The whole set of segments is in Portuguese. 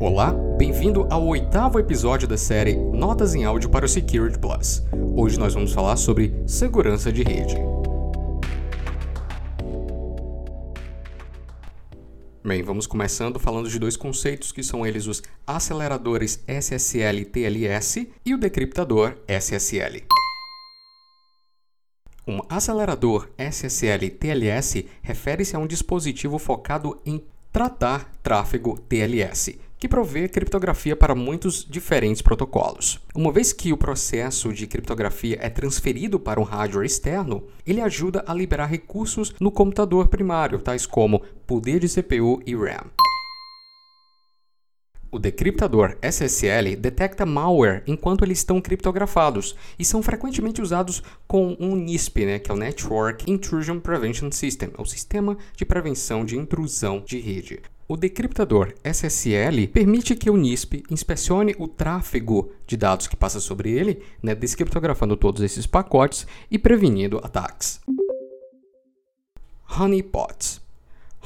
Olá, bem-vindo ao oitavo episódio da série Notas em Áudio para o Security Plus. Hoje nós vamos falar sobre segurança de rede. Bem, vamos começando falando de dois conceitos que são eles os aceleradores SSL TLS e o decriptador SSL. Um acelerador SSL TLS refere-se a um dispositivo focado em tratar tráfego TLS, que provê criptografia para muitos diferentes protocolos. Uma vez que o processo de criptografia é transferido para um hardware externo, ele ajuda a liberar recursos no computador primário, tais como poder de CPU e RAM. O decriptador SSL detecta malware enquanto eles estão criptografados e são frequentemente usados com um NISP, né, que é o Network Intrusion Prevention System, o sistema de prevenção de intrusão de rede. O decriptador SSL permite que o NISP inspecione o tráfego de dados que passa sobre ele, né, descriptografando todos esses pacotes e prevenindo ataques. Honeypots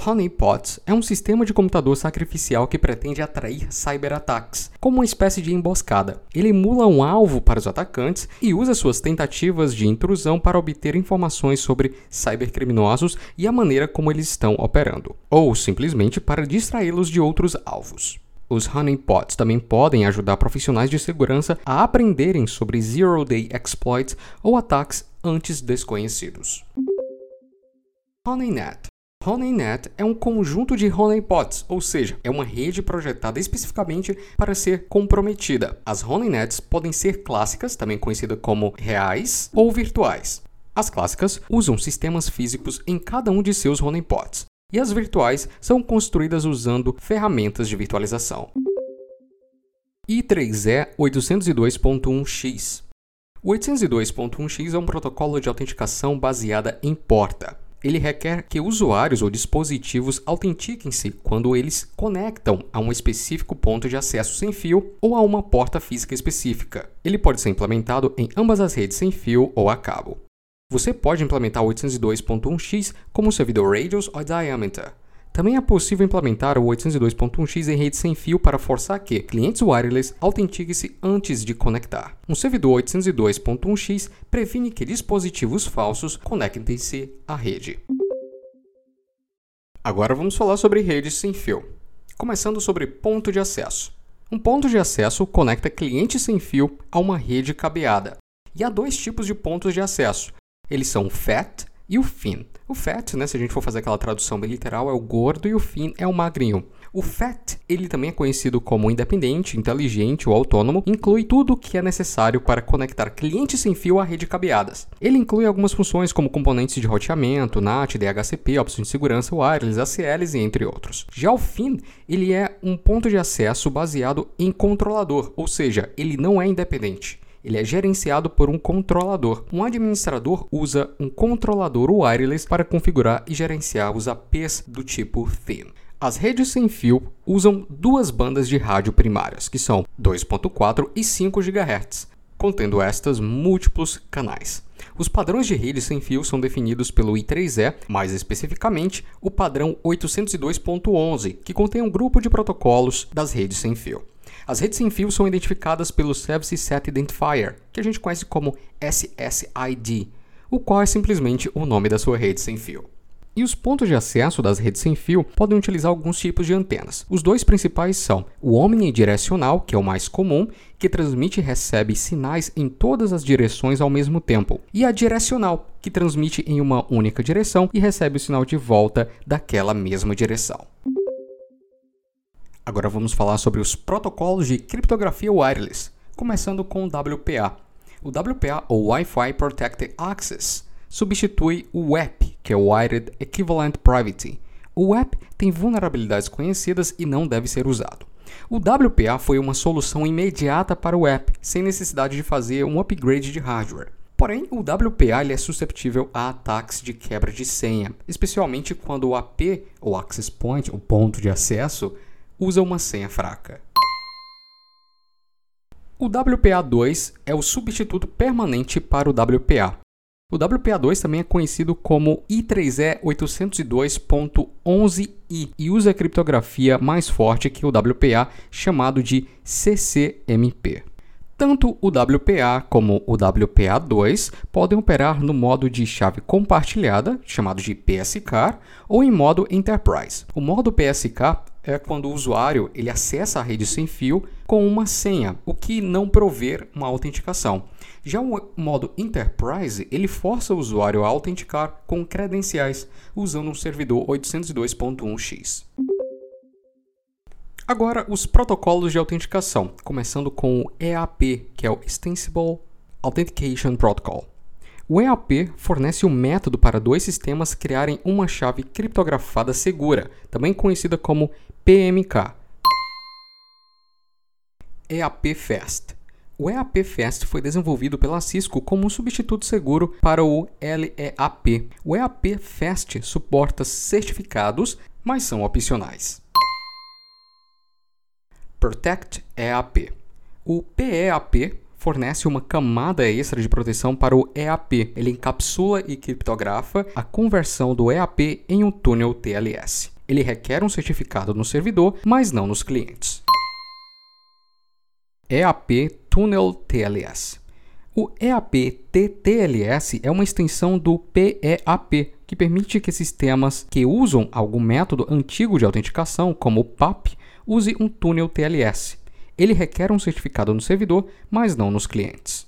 Honeypots é um sistema de computador sacrificial que pretende atrair cyberataques, como uma espécie de emboscada. Ele emula um alvo para os atacantes e usa suas tentativas de intrusão para obter informações sobre cybercriminosos e a maneira como eles estão operando, ou simplesmente para distraí-los de outros alvos. Os honeypots também podem ajudar profissionais de segurança a aprenderem sobre zero-day exploits ou ataques antes desconhecidos. Honeynet HoneyNet é um conjunto de honeypots, ou seja, é uma rede projetada especificamente para ser comprometida. As HoneyNets podem ser clássicas, também conhecidas como reais, ou virtuais. As clássicas usam sistemas físicos em cada um de seus honeypots, e as virtuais são construídas usando ferramentas de virtualização. I3E 802.1x O 802.1x é um protocolo de autenticação baseada em porta ele requer que usuários ou dispositivos autentiquem-se quando eles conectam a um específico ponto de acesso sem fio ou a uma porta física específica. Ele pode ser implementado em ambas as redes sem fio ou a cabo. Você pode implementar o 802.1x como servidor Radius ou Diameter. Também é possível implementar o 802.1x em rede sem fio para forçar que clientes wireless autentiquem-se antes de conectar. Um servidor 802.1x previne que dispositivos falsos conectem-se à rede. Agora vamos falar sobre redes sem fio. Começando sobre ponto de acesso. Um ponto de acesso conecta clientes sem fio a uma rede cabeada. E há dois tipos de pontos de acesso. Eles são FAT e o FIN. O fat, né, se a gente for fazer aquela tradução bem literal, é o gordo e o fin é o magrinho. O FAT, ele também é conhecido como independente, inteligente ou autônomo, inclui tudo o que é necessário para conectar clientes sem fio à rede cabeadas. Ele inclui algumas funções como componentes de roteamento, NAT, DHCP, opções de segurança, wireless, ACLs e entre outros. Já o FIN, ele é um ponto de acesso baseado em controlador, ou seja, ele não é independente ele é gerenciado por um controlador. Um administrador usa um controlador wireless para configurar e gerenciar os APs do tipo Thin. As redes sem fio usam duas bandas de rádio primárias, que são 2.4 e 5 GHz, contendo estas múltiplos canais. Os padrões de rede sem fio são definidos pelo I3E, mais especificamente o padrão 802.11, que contém um grupo de protocolos das redes sem fio. As redes sem fio são identificadas pelo Service Set Identifier, que a gente conhece como SSID, o qual é simplesmente o nome da sua rede sem fio. E os pontos de acesso das redes sem fio podem utilizar alguns tipos de antenas. Os dois principais são o omnidirecional, que é o mais comum, que transmite e recebe sinais em todas as direções ao mesmo tempo, e a direcional, que transmite em uma única direção e recebe o sinal de volta daquela mesma direção. Agora vamos falar sobre os protocolos de criptografia wireless, começando com o WPA. O WPA, ou Wi-Fi Protected Access, substitui o WEP, que é o Wired Equivalent Privacy. O WEP tem vulnerabilidades conhecidas e não deve ser usado. O WPA foi uma solução imediata para o WEP, sem necessidade de fazer um upgrade de hardware. Porém, o WPA é susceptível a ataques de quebra de senha, especialmente quando o AP, ou Access Point, o ponto de acesso, usa uma senha fraca. O WPA2 é o substituto permanente para o WPA. O WPA2 também é conhecido como I3E 802.11i e usa a criptografia mais forte que o WPA, chamado de CCMP. Tanto o WPA como o WPA2 podem operar no modo de chave compartilhada, chamado de PSK, ou em modo Enterprise. O modo PSK é quando o usuário ele acessa a rede sem fio com uma senha, o que não prover uma autenticação. Já o modo Enterprise, ele força o usuário a autenticar com credenciais, usando um servidor 802.1x. Agora, os protocolos de autenticação, começando com o EAP, que é o Extensible Authentication Protocol. O EAP fornece o um método para dois sistemas criarem uma chave criptografada segura, também conhecida como PMK. EAP Fast. O EAP Fast foi desenvolvido pela Cisco como um substituto seguro para o LEAP. O EAP Fast suporta certificados, mas são opcionais. Protect EAP. O PEAP fornece uma camada extra de proteção para o EAP. Ele encapsula e criptografa a conversão do EAP em um túnel TLS. Ele requer um certificado no servidor, mas não nos clientes. EAP Tunnel TLS. O EAP TTLS é uma extensão do PEAP, que permite que sistemas que usam algum método antigo de autenticação, como o PAP, use um túnel TLS. Ele requer um certificado no servidor, mas não nos clientes.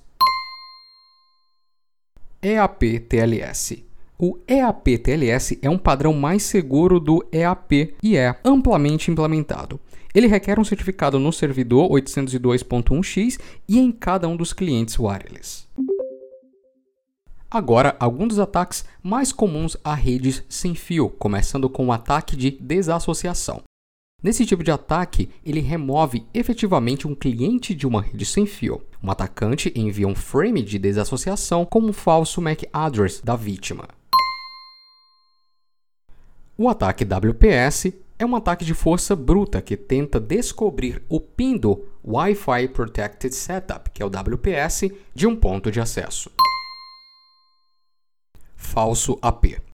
EAP TLS. O EAP TLS é um padrão mais seguro do EAP e é amplamente implementado. Ele requer um certificado no servidor 802.1x e em cada um dos clientes wireless. Agora, alguns dos ataques mais comuns a redes sem fio, começando com o ataque de desassociação. Nesse tipo de ataque, ele remove efetivamente um cliente de uma rede sem fio. Um atacante envia um frame de desassociação com um falso MAC address da vítima. O ataque WPS é um ataque de força bruta que tenta descobrir o PIN do Wi-Fi Protected Setup, que é o WPS, de um ponto de acesso. Falso AP.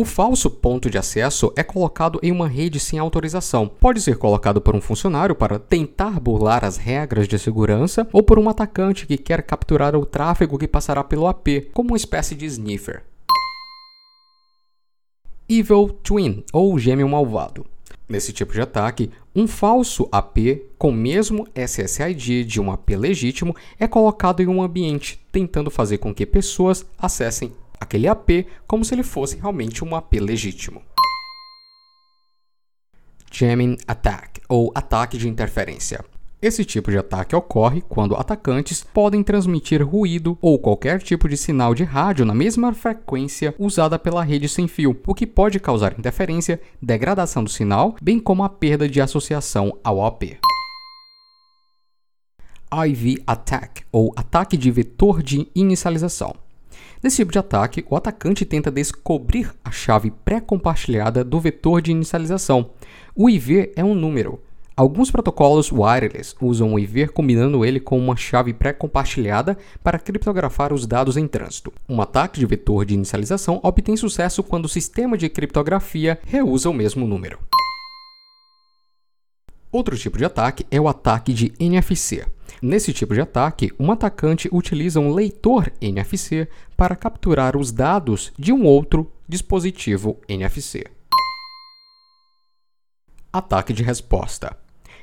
O falso ponto de acesso é colocado em uma rede sem autorização. Pode ser colocado por um funcionário para tentar burlar as regras de segurança ou por um atacante que quer capturar o tráfego que passará pelo AP, como uma espécie de sniffer. Evil Twin, ou gêmeo malvado. Nesse tipo de ataque, um falso AP com o mesmo SSID de um AP legítimo é colocado em um ambiente, tentando fazer com que pessoas acessem aquele AP como se ele fosse realmente um AP legítimo. Jamming Attack, ou ataque de interferência. Esse tipo de ataque ocorre quando atacantes podem transmitir ruído ou qualquer tipo de sinal de rádio na mesma frequência usada pela rede sem fio, o que pode causar interferência, degradação do sinal, bem como a perda de associação ao AP. IV Attack, ou ataque de vetor de inicialização. Nesse tipo de ataque, o atacante tenta descobrir a chave pré-compartilhada do vetor de inicialização. O IV é um número. Alguns protocolos wireless usam o IV combinando ele com uma chave pré-compartilhada para criptografar os dados em trânsito. Um ataque de vetor de inicialização obtém sucesso quando o sistema de criptografia reusa o mesmo número. Outro tipo de ataque é o ataque de NFC. Nesse tipo de ataque, um atacante utiliza um leitor NFC para capturar os dados de um outro dispositivo NFC. Ataque de resposta.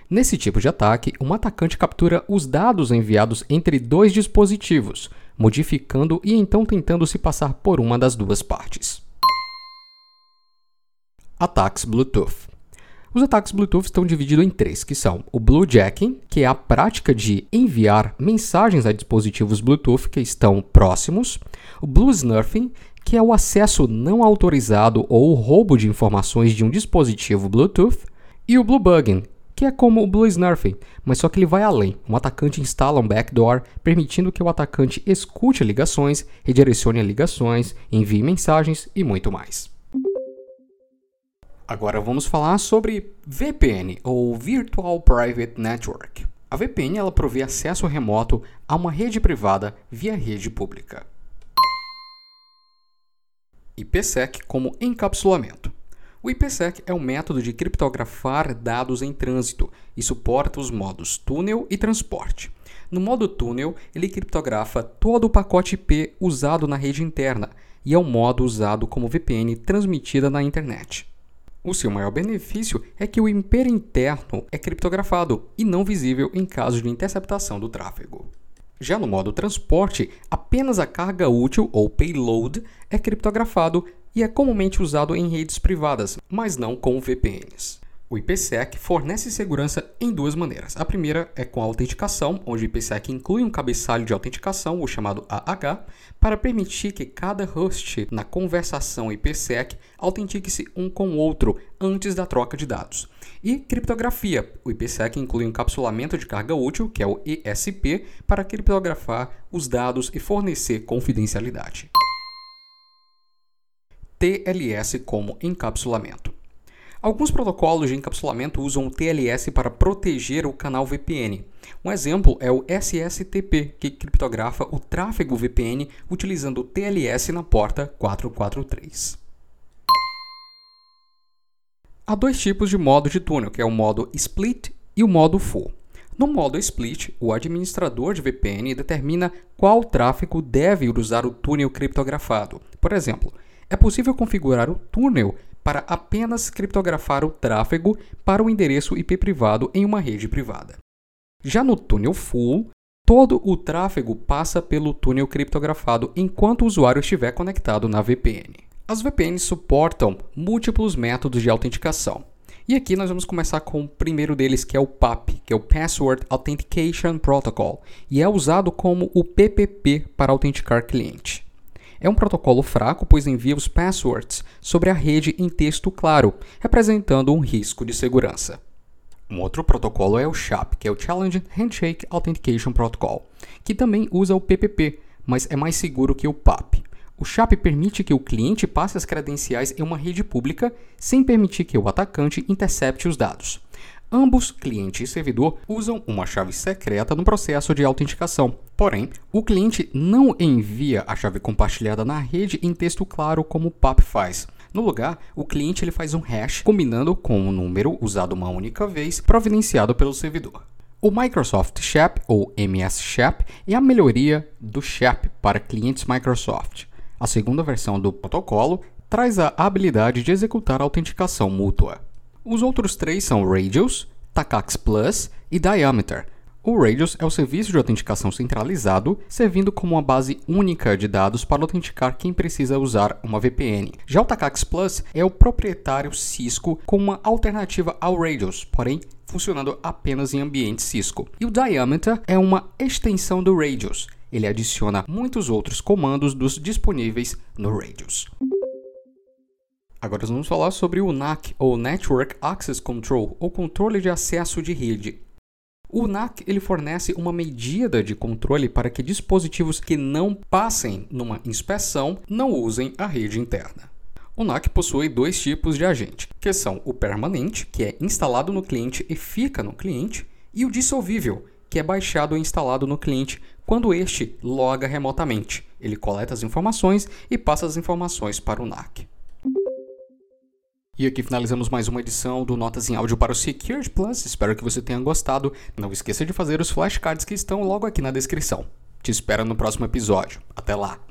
Nesse tipo de ataque, um atacante captura os dados enviados entre dois dispositivos, modificando e então tentando se passar por uma das duas partes. Ataques Bluetooth. Os ataques Bluetooth estão divididos em três, que são o Bluejacking, que é a prática de enviar mensagens a dispositivos Bluetooth que estão próximos, o Blue Snurfing, que é o acesso não autorizado ou roubo de informações de um dispositivo Bluetooth, e o Blue Bugging, que é como o Blue Snurfing, mas só que ele vai além. Um atacante instala um backdoor, permitindo que o atacante escute ligações, redirecione ligações, envie mensagens e muito mais. Agora vamos falar sobre VPN, ou Virtual Private Network. A VPN ela provê acesso remoto a uma rede privada via rede pública. IPsec como encapsulamento. O IPsec é um método de criptografar dados em trânsito e suporta os modos túnel e transporte. No modo túnel, ele criptografa todo o pacote IP usado na rede interna e é um modo usado como VPN transmitida na internet. O seu maior benefício é que o IP interno é criptografado e não visível em caso de interceptação do tráfego. Já no modo transporte, apenas a carga útil ou payload é criptografado e é comumente usado em redes privadas, mas não com VPNs. O IPsec fornece segurança em duas maneiras. A primeira é com a autenticação, onde o IPsec inclui um cabeçalho de autenticação, o chamado AH, para permitir que cada host na conversação IPsec autentique-se um com o outro antes da troca de dados. E criptografia. O IPsec inclui um encapsulamento de carga útil, que é o ESP, para criptografar os dados e fornecer confidencialidade. TLS como encapsulamento. Alguns protocolos de encapsulamento usam o TLS para proteger o canal VPN. Um exemplo é o SSTP, que criptografa o tráfego VPN utilizando o TLS na porta 443. Há dois tipos de modo de túnel, que é o modo split e o modo full. No modo split, o administrador de VPN determina qual tráfego deve usar o túnel criptografado. Por exemplo, é possível configurar o túnel para apenas criptografar o tráfego para o endereço IP privado em uma rede privada. Já no túnel full, todo o tráfego passa pelo túnel criptografado enquanto o usuário estiver conectado na VPN. As VPNs suportam múltiplos métodos de autenticação. E aqui nós vamos começar com o primeiro deles, que é o PAP, que é o Password Authentication Protocol, e é usado como o PPP para autenticar cliente. É um protocolo fraco, pois envia os passwords sobre a rede em texto claro, representando um risco de segurança. Um outro protocolo é o SHAP, que é o Challenge Handshake Authentication Protocol, que também usa o PPP, mas é mais seguro que o PAP. O SHAP permite que o cliente passe as credenciais em uma rede pública sem permitir que o atacante intercepte os dados. Ambos, cliente e servidor, usam uma chave secreta no processo de autenticação. Porém, o cliente não envia a chave compartilhada na rede em texto claro como o PAP faz. No lugar, o cliente ele faz um hash combinando com um número usado uma única vez, providenciado pelo servidor. O Microsoft SHAP, ou MS SHAP, é a melhoria do SHAP para clientes Microsoft. A segunda versão do protocolo traz a habilidade de executar autenticação mútua. Os outros três são Radius, Takax Plus e Diameter. O Radius é o serviço de autenticação centralizado, servindo como uma base única de dados para autenticar quem precisa usar uma VPN. Já o Takax Plus é o proprietário Cisco com uma alternativa ao Radius, porém funcionando apenas em ambiente Cisco. E o Diameter é uma extensão do Radius. Ele adiciona muitos outros comandos dos disponíveis no Radius. Agora nós vamos falar sobre o NAC, ou Network Access Control, ou controle de acesso de rede. O NAC ele fornece uma medida de controle para que dispositivos que não passem numa inspeção não usem a rede interna. O NAC possui dois tipos de agente, que são o permanente, que é instalado no cliente e fica no cliente, e o dissolvível, que é baixado e instalado no cliente quando este loga remotamente. Ele coleta as informações e passa as informações para o NAC. E aqui finalizamos mais uma edição do Notas em Áudio para o Security Plus. Espero que você tenha gostado. Não esqueça de fazer os flashcards que estão logo aqui na descrição. Te espero no próximo episódio. Até lá!